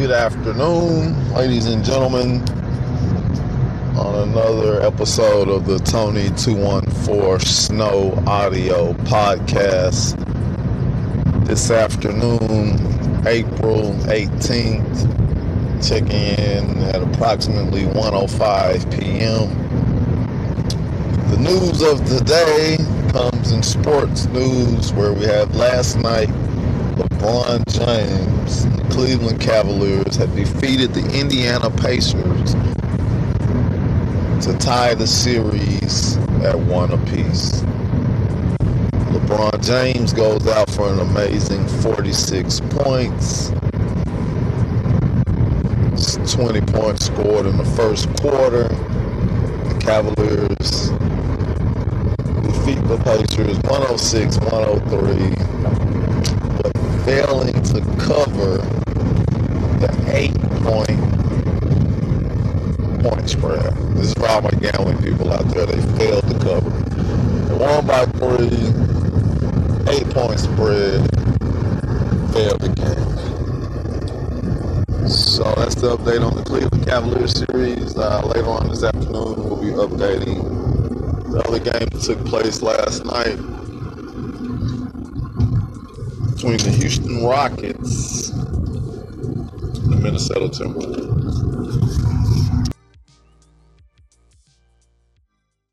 Good afternoon, ladies and gentlemen, on another episode of the Tony 214 Snow Audio Podcast. This afternoon, April 18th, checking in at approximately 1:05 p.m. The news of the day comes in sports news where we have last night LeBron James Cleveland Cavaliers have defeated the Indiana Pacers to tie the series at one apiece. LeBron James goes out for an amazing 46 points. 20 points scored in the first quarter. The Cavaliers defeat the Pacers 106 103, but failing to cover eight point point spread. This is for all my gambling people out there. They failed to cover. Won by three, eight point spread, failed the game. So that's the update on the Cleveland Cavaliers series. Uh, later on this afternoon, we'll be updating the other game that took place last night between the Houston Rockets Minnesota Timberwolves.